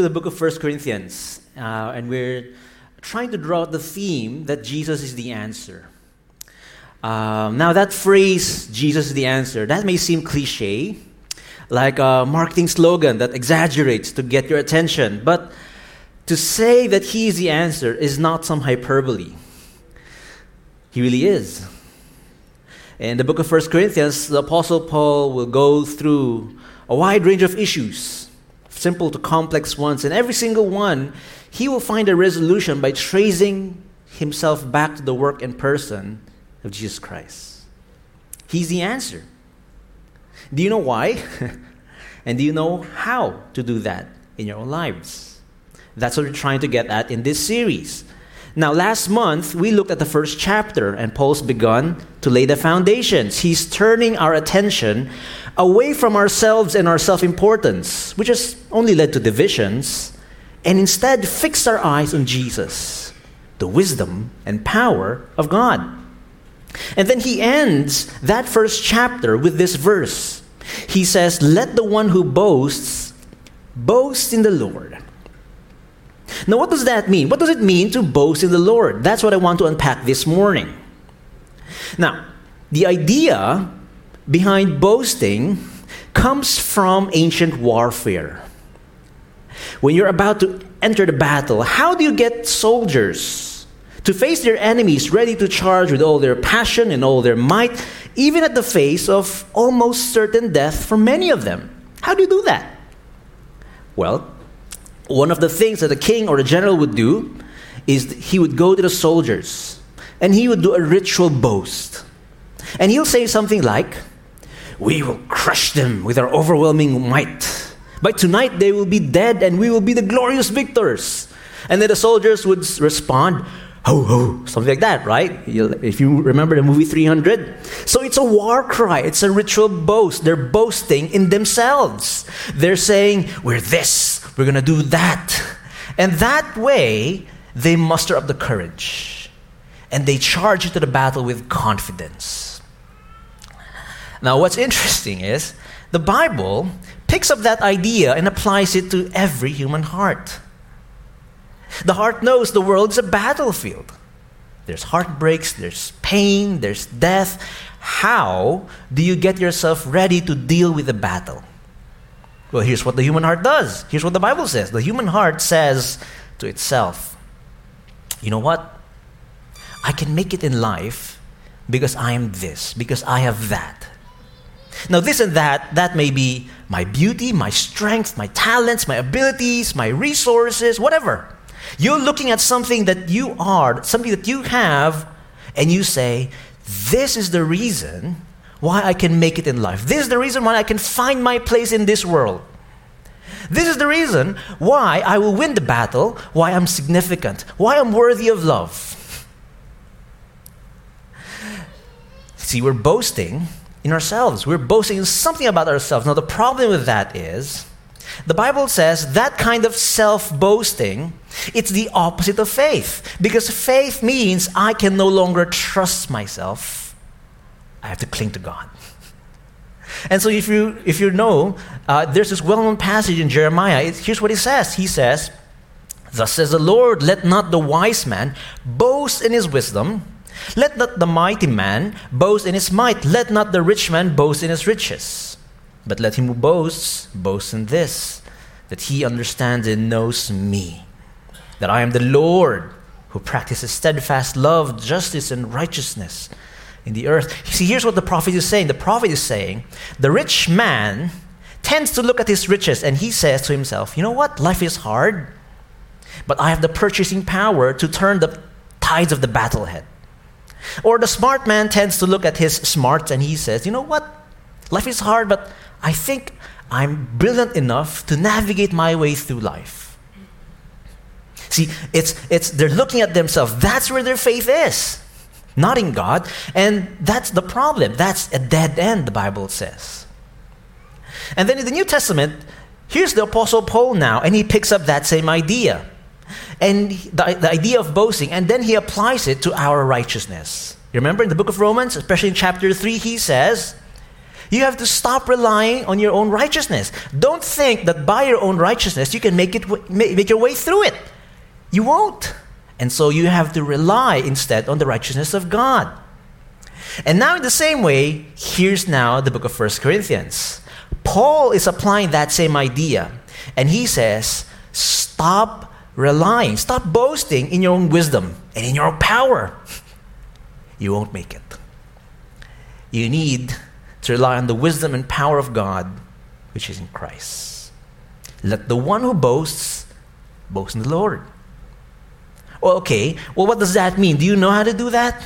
through the book of First Corinthians, uh, and we're trying to draw out the theme that Jesus is the answer. Um, now, that phrase, Jesus is the answer, that may seem cliche, like a marketing slogan that exaggerates to get your attention. But to say that He is the answer is not some hyperbole. He really is. In the book of 1 Corinthians, the Apostle Paul will go through a wide range of issues, simple to complex ones, and every single one, he will find a resolution by tracing himself back to the work and person of Jesus Christ. He's the answer. Do you know why? and do you know how to do that in your own lives? That's what we're trying to get at in this series. Now, last month, we looked at the first chapter, and Paul's begun to lay the foundations. He's turning our attention away from ourselves and our self importance, which has only led to divisions, and instead fixed our eyes on Jesus, the wisdom and power of God. And then he ends that first chapter with this verse. He says, Let the one who boasts boast in the Lord. Now, what does that mean? What does it mean to boast in the Lord? That's what I want to unpack this morning. Now, the idea behind boasting comes from ancient warfare. When you're about to enter the battle, how do you get soldiers to face their enemies ready to charge with all their passion and all their might, even at the face of almost certain death for many of them? How do you do that? Well, one of the things that a king or a general would do is he would go to the soldiers and he would do a ritual boast. And he'll say something like, We will crush them with our overwhelming might. By tonight they will be dead and we will be the glorious victors. And then the soldiers would respond, ho ho, something like that, right? If you remember the movie 300. So it's a war cry, it's a ritual boast. They're boasting in themselves. They're saying, We're this, we're to do that. And that way, they muster up the courage and they charge into the battle with confidence. Now, what's interesting is the Bible picks up that idea and applies it to every human heart. The heart knows the world is a battlefield. There's heartbreaks, there's pain, there's death. How do you get yourself ready to deal with the battle? Well, here's what the human heart does. Here's what the Bible says. The human heart says to itself, you know what? I can make it in life because I am this, because I have that. Now, this and that, that may be my beauty, my strength, my talents, my abilities, my resources, whatever. You're looking at something that you are, something that you have, and you say, This is the reason why I can make it in life. This is the reason why I can find my place in this world. This is the reason why I will win the battle, why I'm significant, why I'm worthy of love. See, we're boasting in ourselves. We're boasting in something about ourselves. Now, the problem with that is the Bible says that kind of self boasting, it's the opposite of faith. Because faith means I can no longer trust myself I have to cling to God. And so, if you, if you know, uh, there's this well known passage in Jeremiah. It, here's what he says He says, Thus says the Lord, let not the wise man boast in his wisdom, let not the mighty man boast in his might, let not the rich man boast in his riches. But let him who boasts boast in this, that he understands and knows me, that I am the Lord who practices steadfast love, justice, and righteousness in the earth. See, here's what the prophet is saying. The prophet is saying, the rich man tends to look at his riches and he says to himself, you know what? Life is hard, but I have the purchasing power to turn the tides of the battle ahead. Or the smart man tends to look at his smarts and he says, you know what? Life is hard, but I think I'm brilliant enough to navigate my way through life. See, it's, it's, they're looking at themselves. That's where their faith is not in God. And that's the problem. That's a dead end, the Bible says. And then in the New Testament, here's the Apostle Paul now, and he picks up that same idea. And the, the idea of boasting, and then he applies it to our righteousness. You remember in the book of Romans, especially in chapter 3, he says, You have to stop relying on your own righteousness. Don't think that by your own righteousness you can make, it, make your way through it. You won't. And so you have to rely instead on the righteousness of God. And now, in the same way, here's now the book of 1 Corinthians. Paul is applying that same idea. And he says, Stop relying, stop boasting in your own wisdom and in your own power. You won't make it. You need to rely on the wisdom and power of God, which is in Christ. Let the one who boasts boast in the Lord. Well, okay, well, what does that mean? Do you know how to do that?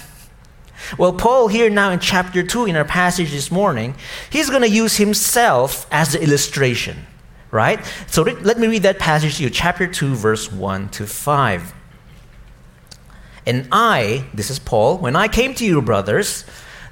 Well, Paul, here now in chapter 2 in our passage this morning, he's going to use himself as the illustration, right? So let me read that passage to you, chapter 2, verse 1 to 5. And I, this is Paul, when I came to you, brothers,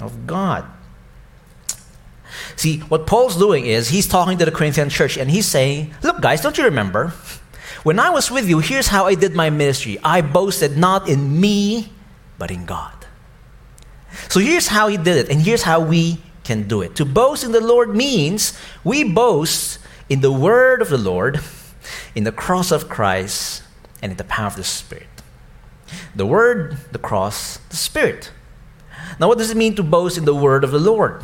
of God. See, what Paul's doing is he's talking to the Corinthian church and he's saying, Look, guys, don't you remember? When I was with you, here's how I did my ministry. I boasted not in me, but in God. So here's how he did it, and here's how we can do it. To boast in the Lord means we boast in the word of the Lord, in the cross of Christ, and in the power of the Spirit. The word, the cross, the Spirit. Now, what does it mean to boast in the word of the Lord?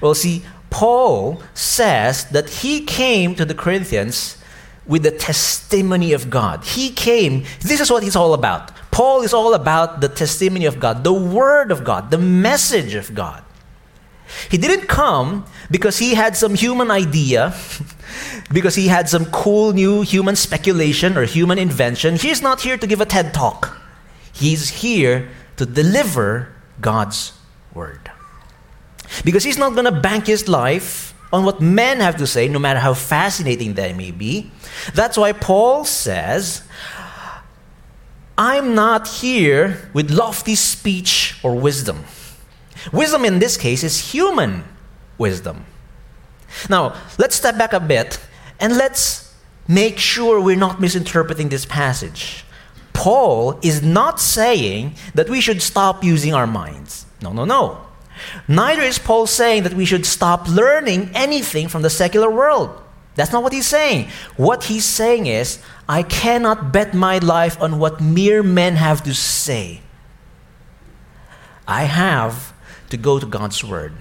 Well, see, Paul says that he came to the Corinthians with the testimony of God. He came, this is what he's all about. Paul is all about the testimony of God, the word of God, the message of God. He didn't come because he had some human idea, because he had some cool new human speculation or human invention. He's not here to give a TED talk. He's here to deliver God's word. Because he's not going to bank his life on what men have to say, no matter how fascinating they may be. That's why Paul says, I'm not here with lofty speech or wisdom. Wisdom in this case is human wisdom. Now, let's step back a bit and let's make sure we're not misinterpreting this passage. Paul is not saying that we should stop using our minds. No, no, no. Neither is Paul saying that we should stop learning anything from the secular world. That's not what he's saying. What he's saying is, I cannot bet my life on what mere men have to say. I have to go to God's Word.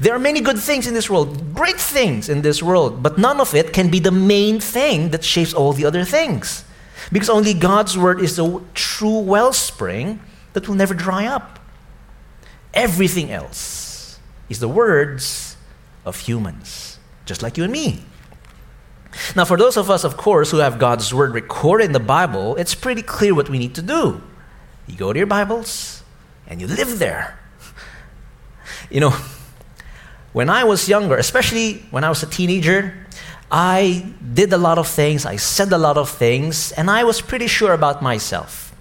There are many good things in this world, great things in this world, but none of it can be the main thing that shapes all the other things. Because only God's Word is the true wellspring that will never dry up. Everything else is the words of humans, just like you and me. Now, for those of us, of course, who have God's Word recorded in the Bible, it's pretty clear what we need to do. You go to your Bibles and you live there. You know, when I was younger, especially when I was a teenager, I did a lot of things, I said a lot of things, and I was pretty sure about myself.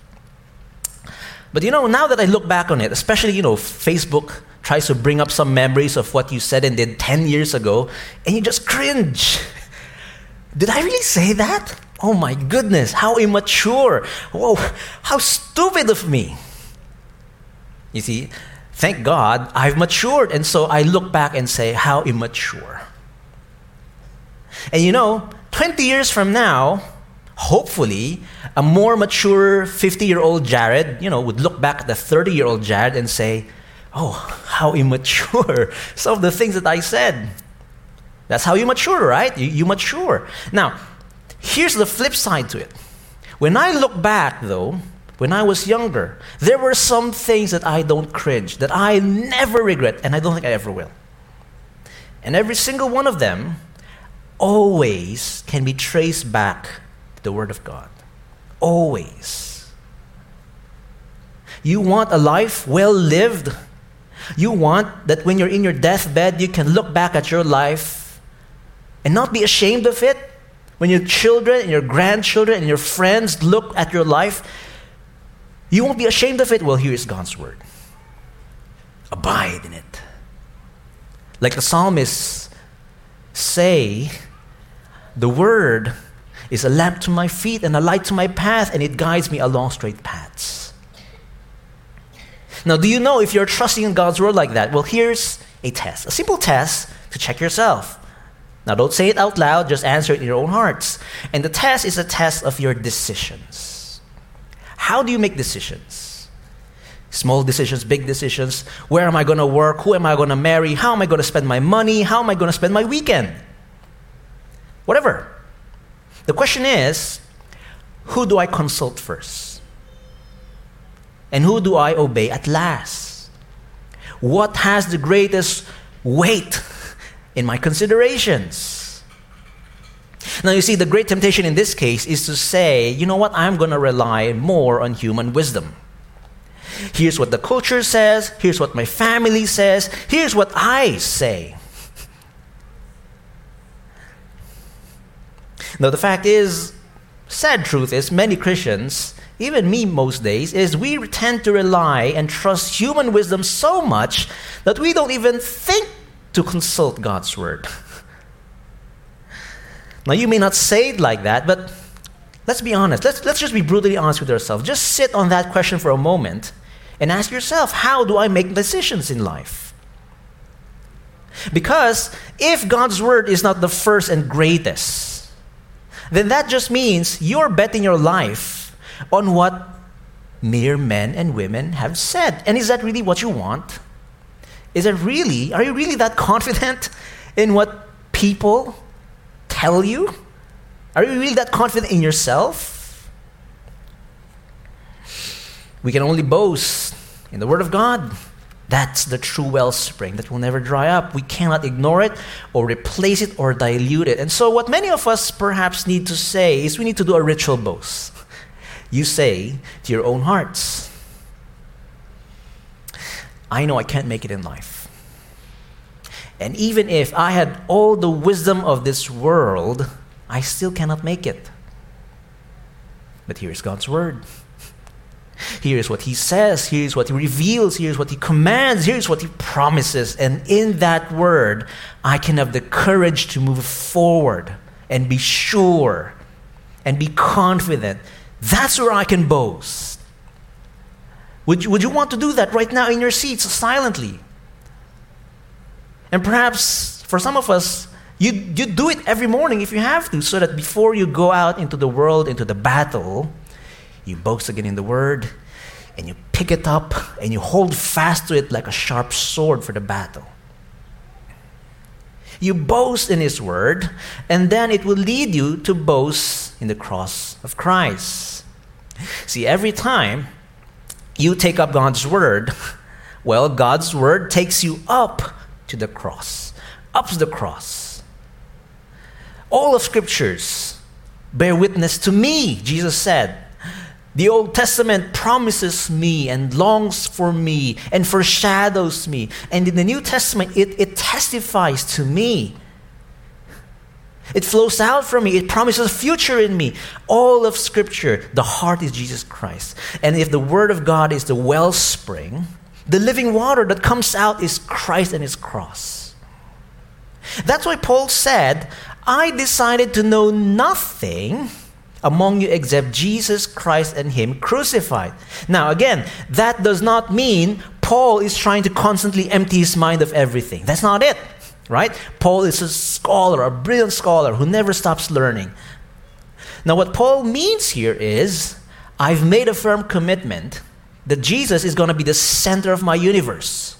But you know, now that I look back on it, especially, you know, Facebook tries to bring up some memories of what you said and did 10 years ago, and you just cringe. did I really say that? Oh my goodness, how immature. Whoa, how stupid of me. You see, thank God I've matured, and so I look back and say, how immature. And you know, 20 years from now, hopefully, a more mature 50 year old Jared, you know, would look back at the 30 year old Jared and say, oh, how immature some of the things that I said. That's how you mature, right? You, you mature. Now, here's the flip side to it. When I look back, though, when I was younger, there were some things that I don't cringe, that I never regret, and I don't think I ever will. And every single one of them always can be traced back to the Word of God. Always. You want a life well lived? You want that when you're in your deathbed, you can look back at your life and not be ashamed of it. When your children and your grandchildren and your friends look at your life, you won't be ashamed of it. Well, here is God's word. Abide in it. Like the psalmists say, the word is a lamp to my feet and a light to my path, and it guides me along straight paths. Now, do you know if you're trusting in God's word like that? Well, here's a test, a simple test to check yourself. Now, don't say it out loud, just answer it in your own hearts. And the test is a test of your decisions. How do you make decisions? Small decisions, big decisions. Where am I going to work? Who am I going to marry? How am I going to spend my money? How am I going to spend my weekend? Whatever. The question is who do I consult first? And who do I obey at last? What has the greatest weight in my considerations? Now, you see, the great temptation in this case is to say, you know what, I'm going to rely more on human wisdom. Here's what the culture says, here's what my family says, here's what I say. Now, the fact is, sad truth is, many Christians, even me most days, is we tend to rely and trust human wisdom so much that we don't even think to consult God's word. now, you may not say it like that, but let's be honest. Let's, let's just be brutally honest with ourselves. Just sit on that question for a moment and ask yourself how do I make decisions in life? Because if God's word is not the first and greatest, then that just means you're betting your life on what mere men and women have said. And is that really what you want? Is it really, are you really that confident in what people tell you? Are you really that confident in yourself? We can only boast in the Word of God. That's the true wellspring that will never dry up. We cannot ignore it or replace it or dilute it. And so, what many of us perhaps need to say is we need to do a ritual boast. You say to your own hearts, I know I can't make it in life. And even if I had all the wisdom of this world, I still cannot make it. But here's God's word. Here's what he says, here's what he reveals, here's what he commands, here's what he promises. And in that word, I can have the courage to move forward and be sure and be confident. That's where I can boast. Would you, would you want to do that right now in your seats silently? And perhaps for some of us, you, you do it every morning if you have to, so that before you go out into the world, into the battle, you boast again in the word, and you pick it up and you hold fast to it like a sharp sword for the battle. You boast in His word, and then it will lead you to boast in the cross of Christ. See, every time you take up God's word, well, God's word takes you up to the cross, up to the cross. All of scriptures bear witness to me, Jesus said. The Old Testament promises me and longs for me and foreshadows me. And in the New Testament, it, it testifies to me. It flows out from me. It promises a future in me. All of Scripture, the heart is Jesus Christ. And if the Word of God is the wellspring, the living water that comes out is Christ and His cross. That's why Paul said, I decided to know nothing among you except Jesus Christ and Him crucified. Now, again, that does not mean Paul is trying to constantly empty his mind of everything. That's not it, right? Paul is a scholar, a brilliant scholar who never stops learning. Now, what Paul means here is I've made a firm commitment that Jesus is going to be the center of my universe.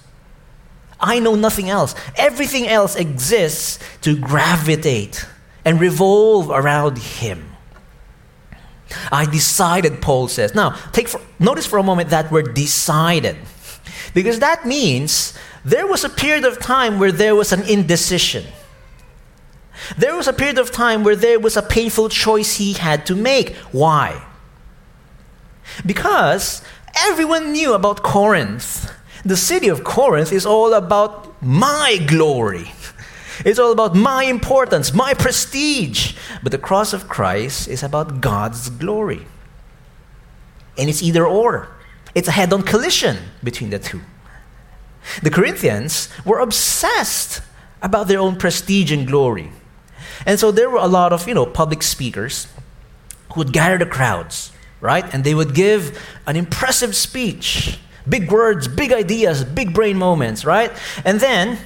I know nothing else. Everything else exists to gravitate and revolve around Him. I decided, Paul says. Now, take for, notice for a moment that word decided. Because that means there was a period of time where there was an indecision. There was a period of time where there was a painful choice he had to make. Why? Because everyone knew about Corinth. The city of Corinth is all about my glory. It's all about my importance, my prestige. But the cross of Christ is about God's glory. And it's either or, it's a head on collision between the two. The Corinthians were obsessed about their own prestige and glory. And so there were a lot of, you know, public speakers who would gather the crowds, right? And they would give an impressive speech, big words, big ideas, big brain moments, right? And then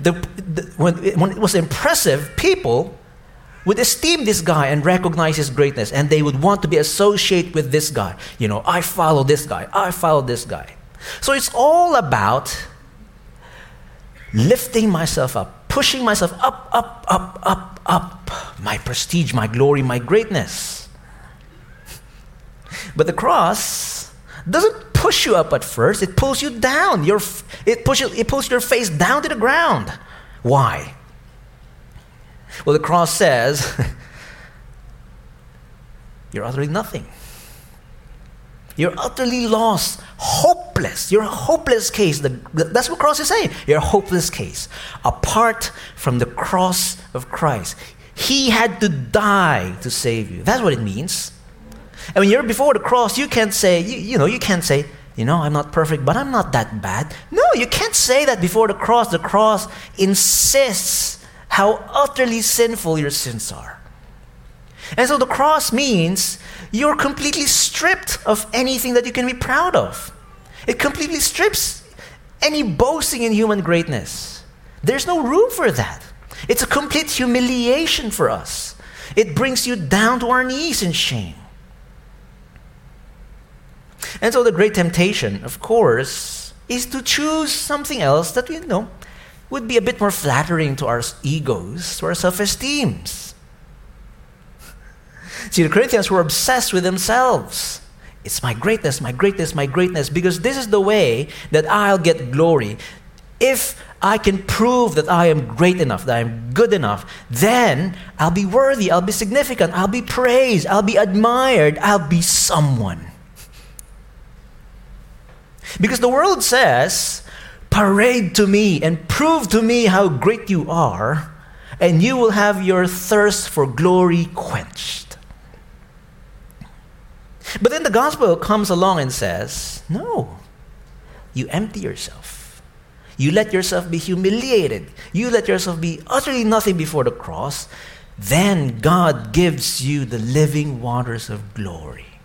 the, the, when, when it was impressive, people would esteem this guy and recognize his greatness, and they would want to be associated with this guy. You know, I follow this guy, I follow this guy. So it's all about lifting myself up, pushing myself up, up, up, up, up. My prestige, my glory, my greatness. But the cross doesn't push you up at first, it pulls you down. Your, it, pushes, it pulls your face down to the ground. Why? Well, the cross says, You're utterly nothing. You're utterly lost, hopeless. You're a hopeless case. The, that's what cross is saying. You're a hopeless case. Apart from the cross of Christ, He had to die to save you. That's what it means. And when you're before the cross, you can't say, you, you know, you can't say, you know, I'm not perfect, but I'm not that bad. No, you can't say that before the cross. The cross insists how utterly sinful your sins are. And so the cross means you're completely stripped of anything that you can be proud of. It completely strips any boasting in human greatness. There's no room for that. It's a complete humiliation for us. It brings you down to our knees in shame. And so the great temptation, of course, is to choose something else that we know would be a bit more flattering to our egos, to our self esteems. See, the Corinthians were obsessed with themselves. It's my greatness, my greatness, my greatness, because this is the way that I'll get glory. If I can prove that I am great enough, that I'm good enough, then I'll be worthy, I'll be significant, I'll be praised, I'll be admired, I'll be someone. Because the world says, parade to me and prove to me how great you are, and you will have your thirst for glory quenched. But then the gospel comes along and says, no, you empty yourself. You let yourself be humiliated. You let yourself be utterly nothing before the cross. Then God gives you the living waters of glory.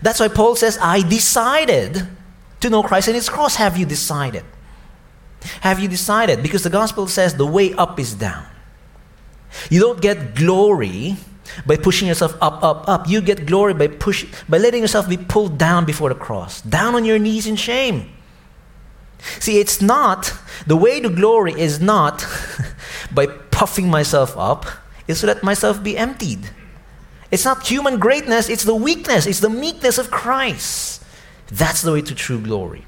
That's why Paul says, I decided to know Christ and his cross. Have you decided? Have you decided? Because the gospel says the way up is down. You don't get glory by pushing yourself up, up, up. You get glory by push, by letting yourself be pulled down before the cross, down on your knees in shame. See, it's not the way to glory is not by puffing myself up, is to let myself be emptied. It's not human greatness, it's the weakness, it's the meekness of Christ. That's the way to true glory.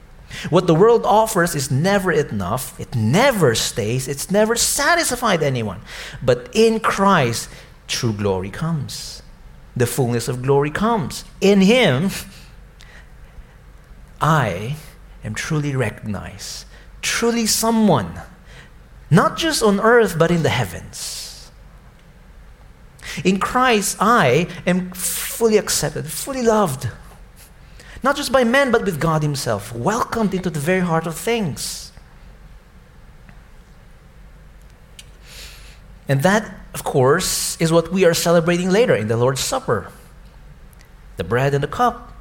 What the world offers is never enough, it never stays, it's never satisfied anyone. But in Christ, true glory comes. The fullness of glory comes. In Him, I am truly recognized, truly someone, not just on earth, but in the heavens. In Christ, I am fully accepted, fully loved. Not just by men, but with God Himself, welcomed into the very heart of things. And that, of course, is what we are celebrating later in the Lord's Supper. The bread and the cup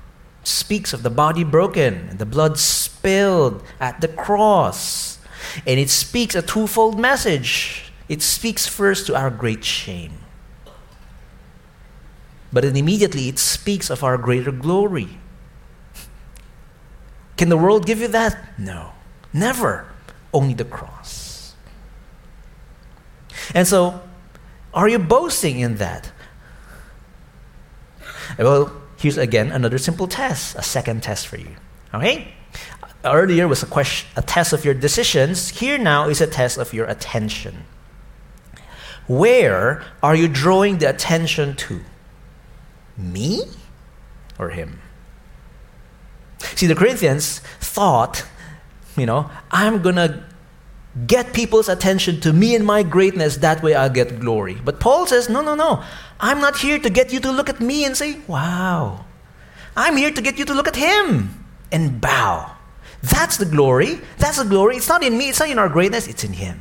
speaks of the body broken and the blood spilled at the cross. And it speaks a twofold message. It speaks first to our great shame but then immediately it speaks of our greater glory. Can the world give you that? No. Never. Only the cross. And so, are you boasting in that? Well, here's again another simple test, a second test for you. Okay? Earlier was a question, a test of your decisions. Here now is a test of your attention. Where are you drawing the attention to? Me or him? See, the Corinthians thought, you know, I'm going to get people's attention to me and my greatness. That way I'll get glory. But Paul says, no, no, no. I'm not here to get you to look at me and say, wow. I'm here to get you to look at him and bow. That's the glory. That's the glory. It's not in me, it's not in our greatness, it's in him.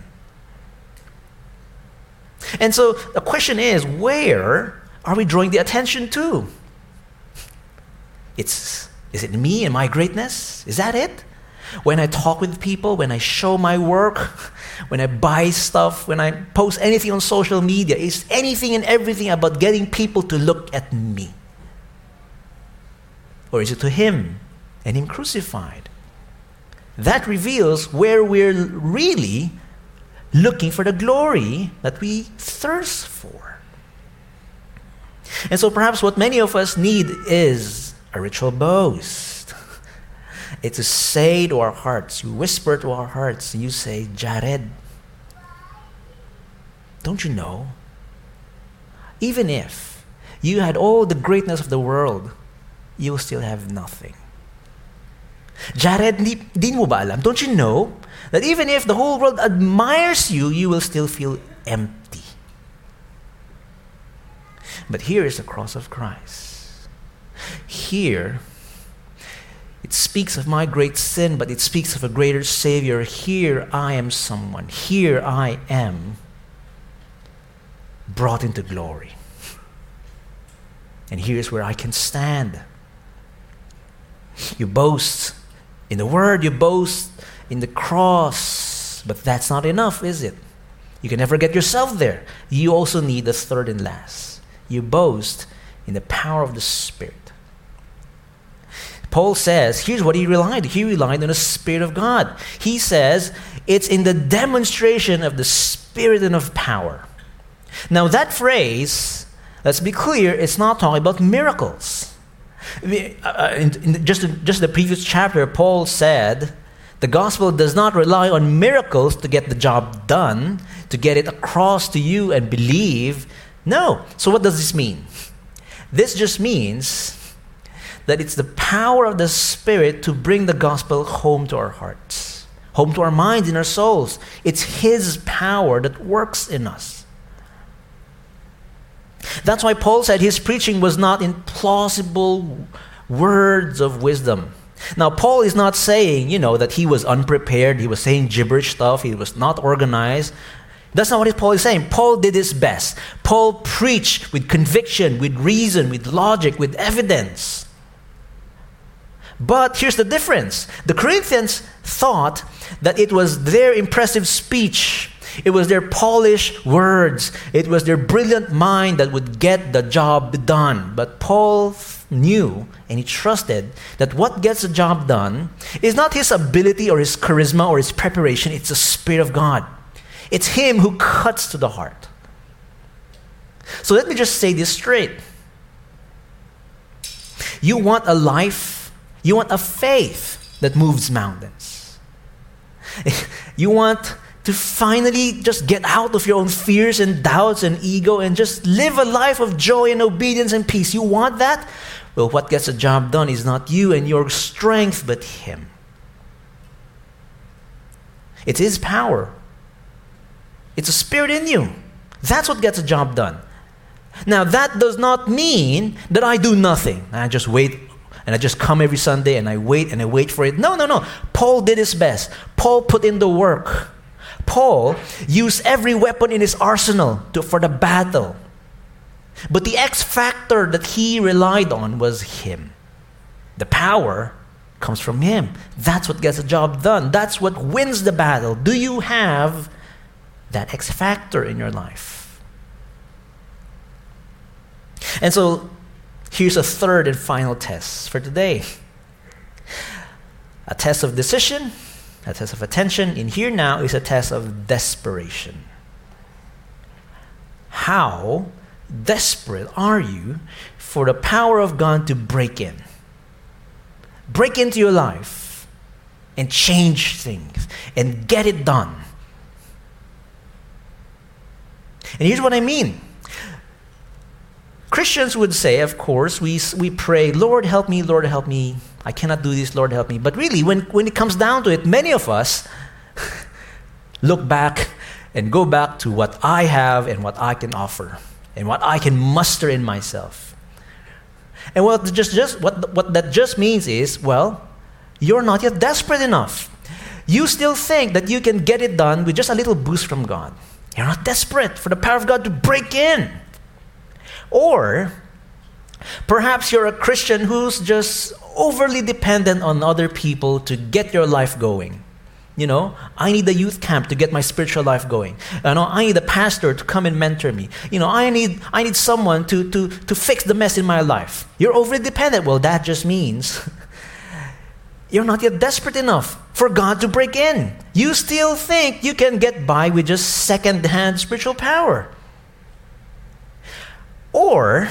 And so the question is where are we drawing the attention to? It's is it me and my greatness? Is that it? When I talk with people, when I show my work, when I buy stuff, when I post anything on social media, is anything and everything about getting people to look at me? Or is it to Him and Him crucified? That reveals where we're really looking for the glory that we thirst for. And so perhaps what many of us need is a ritual boast. It's to say to our hearts, you whisper to our hearts, you say, Jared, don't you know? Even if you had all the greatness of the world, you will still have nothing. Jared, di, mo ba alam? Don't you know that even if the whole world admires you, you will still feel empty? But here is the cross of Christ. Here, it speaks of my great sin, but it speaks of a greater Savior. Here I am someone. Here I am brought into glory. And here's where I can stand. You boast in the Word, you boast in the cross, but that's not enough, is it? You can never get yourself there. You also need the third and last. You boast in the power of the Spirit. Paul says, here's what he relied. He relied on the Spirit of God. He says, it's in the demonstration of the Spirit and of power. Now, that phrase, let's be clear, it's not talking about miracles. Uh, uh, in, in just, just the previous chapter, Paul said, the gospel does not rely on miracles to get the job done, to get it across to you and believe. No. So, what does this mean? This just means that it's the power of the Spirit to bring the gospel home to our hearts, home to our minds and our souls. It's His power that works in us. That's why Paul said his preaching was not in plausible words of wisdom. Now, Paul is not saying, you know, that he was unprepared, he was saying gibberish stuff, he was not organized. That's not what Paul is saying. Paul did his best. Paul preached with conviction, with reason, with logic, with evidence. But here's the difference the Corinthians thought that it was their impressive speech it was their polished words. It was their brilliant mind that would get the job done. But Paul knew and he trusted that what gets the job done is not his ability or his charisma or his preparation, it's the Spirit of God. It's him who cuts to the heart. So let me just say this straight. You want a life, you want a faith that moves mountains. You want to finally just get out of your own fears and doubts and ego and just live a life of joy and obedience and peace. You want that? Well, what gets the job done is not you and your strength, but Him. It's His power, it's a spirit in you. That's what gets the job done. Now, that does not mean that I do nothing. I just wait and I just come every Sunday and I wait and I wait for it. No, no, no. Paul did his best. Paul put in the work. Paul used every weapon in his arsenal to, for the battle. But the X factor that he relied on was him. The power comes from him. That's what gets the job done. That's what wins the battle. Do you have that X factor in your life? And so here's a third and final test for today a test of decision a test of attention. In here now is a test of desperation. How desperate are you for the power of God to break in? Break into your life and change things and get it done. And here's what I mean. Christians would say, of course, we, we pray, Lord, help me, Lord, help me I cannot do this, Lord, help me. But really, when, when it comes down to it, many of us look back and go back to what I have and what I can offer and what I can muster in myself. And what, just, just, what, what that just means is, well, you're not yet desperate enough. You still think that you can get it done with just a little boost from God. You're not desperate for the power of God to break in. Or perhaps you're a Christian who's just overly dependent on other people to get your life going. You know, I need a youth camp to get my spiritual life going. You know, I need a pastor to come and mentor me. You know, I need, I need someone to, to, to fix the mess in my life. You're overly dependent. Well, that just means you're not yet desperate enough for God to break in. You still think you can get by with just second hand spiritual power. Or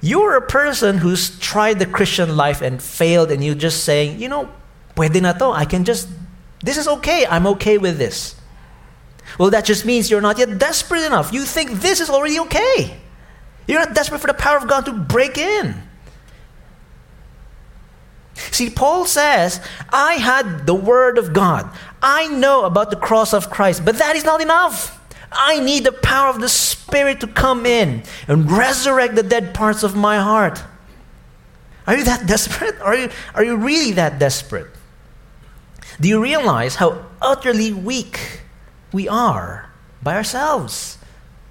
you're a person who's tried the Christian life and failed, and you're just saying, you know, pwede na to. I can just, this is okay. I'm okay with this. Well, that just means you're not yet desperate enough. You think this is already okay. You're not desperate for the power of God to break in. See, Paul says, I had the Word of God. I know about the cross of Christ, but that is not enough. I need the power of the Spirit to come in and resurrect the dead parts of my heart. Are you that desperate? Are you, are you really that desperate? Do you realize how utterly weak we are by ourselves?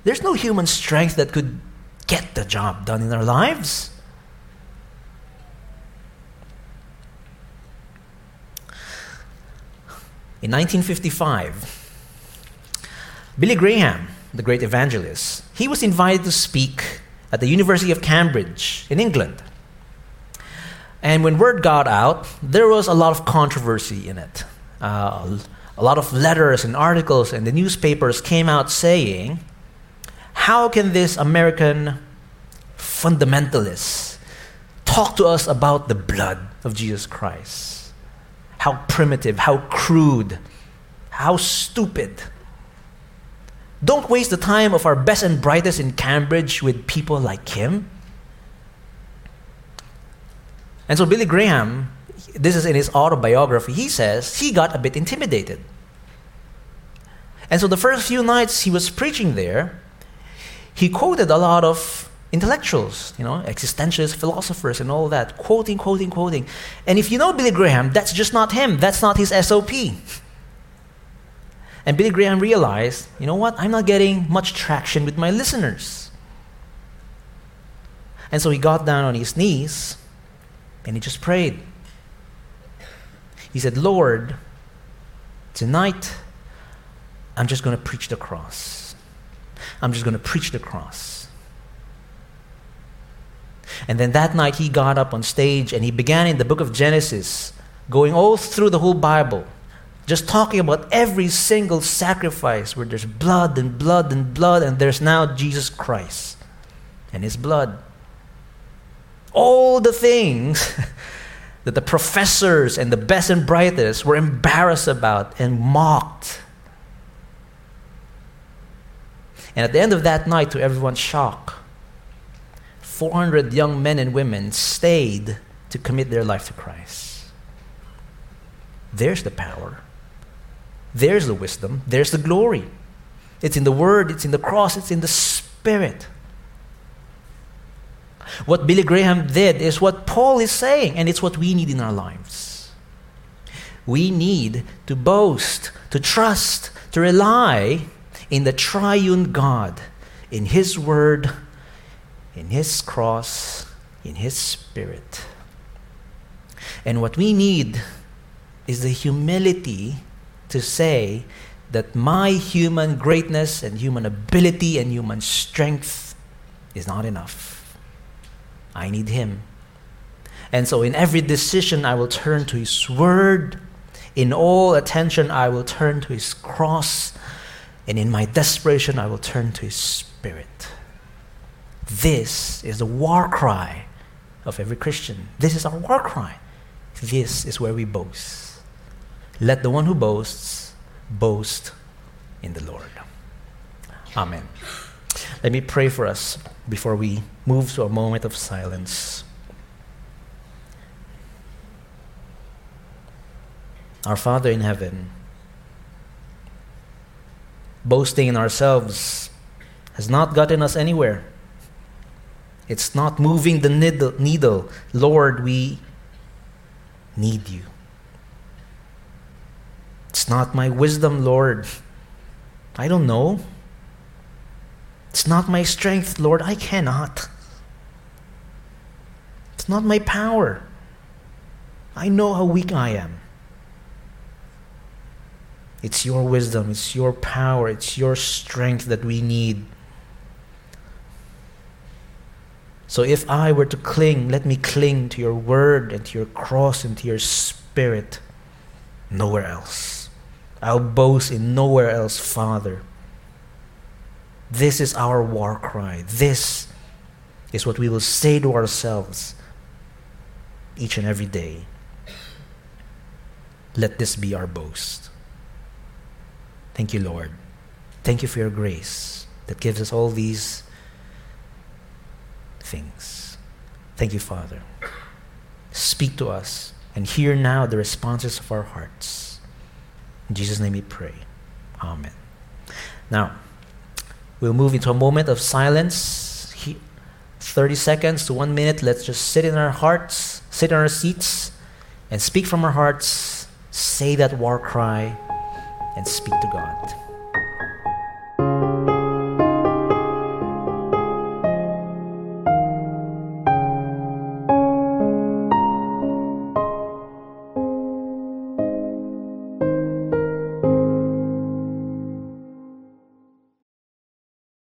There's no human strength that could get the job done in our lives. In 1955, Billy Graham, the great evangelist, he was invited to speak at the University of Cambridge in England. And when word got out, there was a lot of controversy in it. Uh, a lot of letters and articles, and the newspapers came out saying, How can this American fundamentalist talk to us about the blood of Jesus Christ? How primitive, how crude, how stupid. Don't waste the time of our best and brightest in Cambridge with people like him. And so Billy Graham, this is in his autobiography, he says he got a bit intimidated. And so the first few nights he was preaching there, he quoted a lot of intellectuals, you know, existentialists, philosophers, and all that, quoting, quoting, quoting. And if you know Billy Graham, that's just not him. That's not his SOP. And Billy Graham realized, you know what? I'm not getting much traction with my listeners. And so he got down on his knees and he just prayed. He said, Lord, tonight I'm just going to preach the cross. I'm just going to preach the cross. And then that night he got up on stage and he began in the book of Genesis, going all through the whole Bible just talking about every single sacrifice where there's blood and blood and blood, and there's now Jesus Christ and his blood. All the things that the professors and the best and brightest were embarrassed about and mocked. And at the end of that night, to everyone's shock, 400 young men and women stayed to commit their life to Christ. There's the power. There's the wisdom, there's the glory. It's in the Word, it's in the cross, it's in the Spirit. What Billy Graham did is what Paul is saying, and it's what we need in our lives. We need to boast, to trust, to rely in the triune God, in His Word, in His cross, in His Spirit. And what we need is the humility to say that my human greatness and human ability and human strength is not enough. I need Him. And so, in every decision, I will turn to His Word. In all attention, I will turn to His cross. And in my desperation, I will turn to His Spirit. This is the war cry of every Christian. This is our war cry. This is where we boast. Let the one who boasts boast in the Lord. Amen. Let me pray for us before we move to a moment of silence. Our Father in heaven, boasting in ourselves has not gotten us anywhere. It's not moving the needle. Lord, we need you. It's not my wisdom, Lord. I don't know. It's not my strength, Lord. I cannot. It's not my power. I know how weak I am. It's your wisdom, it's your power, it's your strength that we need. So if I were to cling, let me cling to your word and to your cross and to your spirit. Nowhere else. I'll boast in nowhere else, Father. This is our war cry. This is what we will say to ourselves each and every day. Let this be our boast. Thank you, Lord. Thank you for your grace that gives us all these things. Thank you, Father. Speak to us and hear now the responses of our hearts. In Jesus' name we pray. Amen. Now, we'll move into a moment of silence. 30 seconds to one minute. Let's just sit in our hearts, sit in our seats, and speak from our hearts. Say that war cry and speak to God.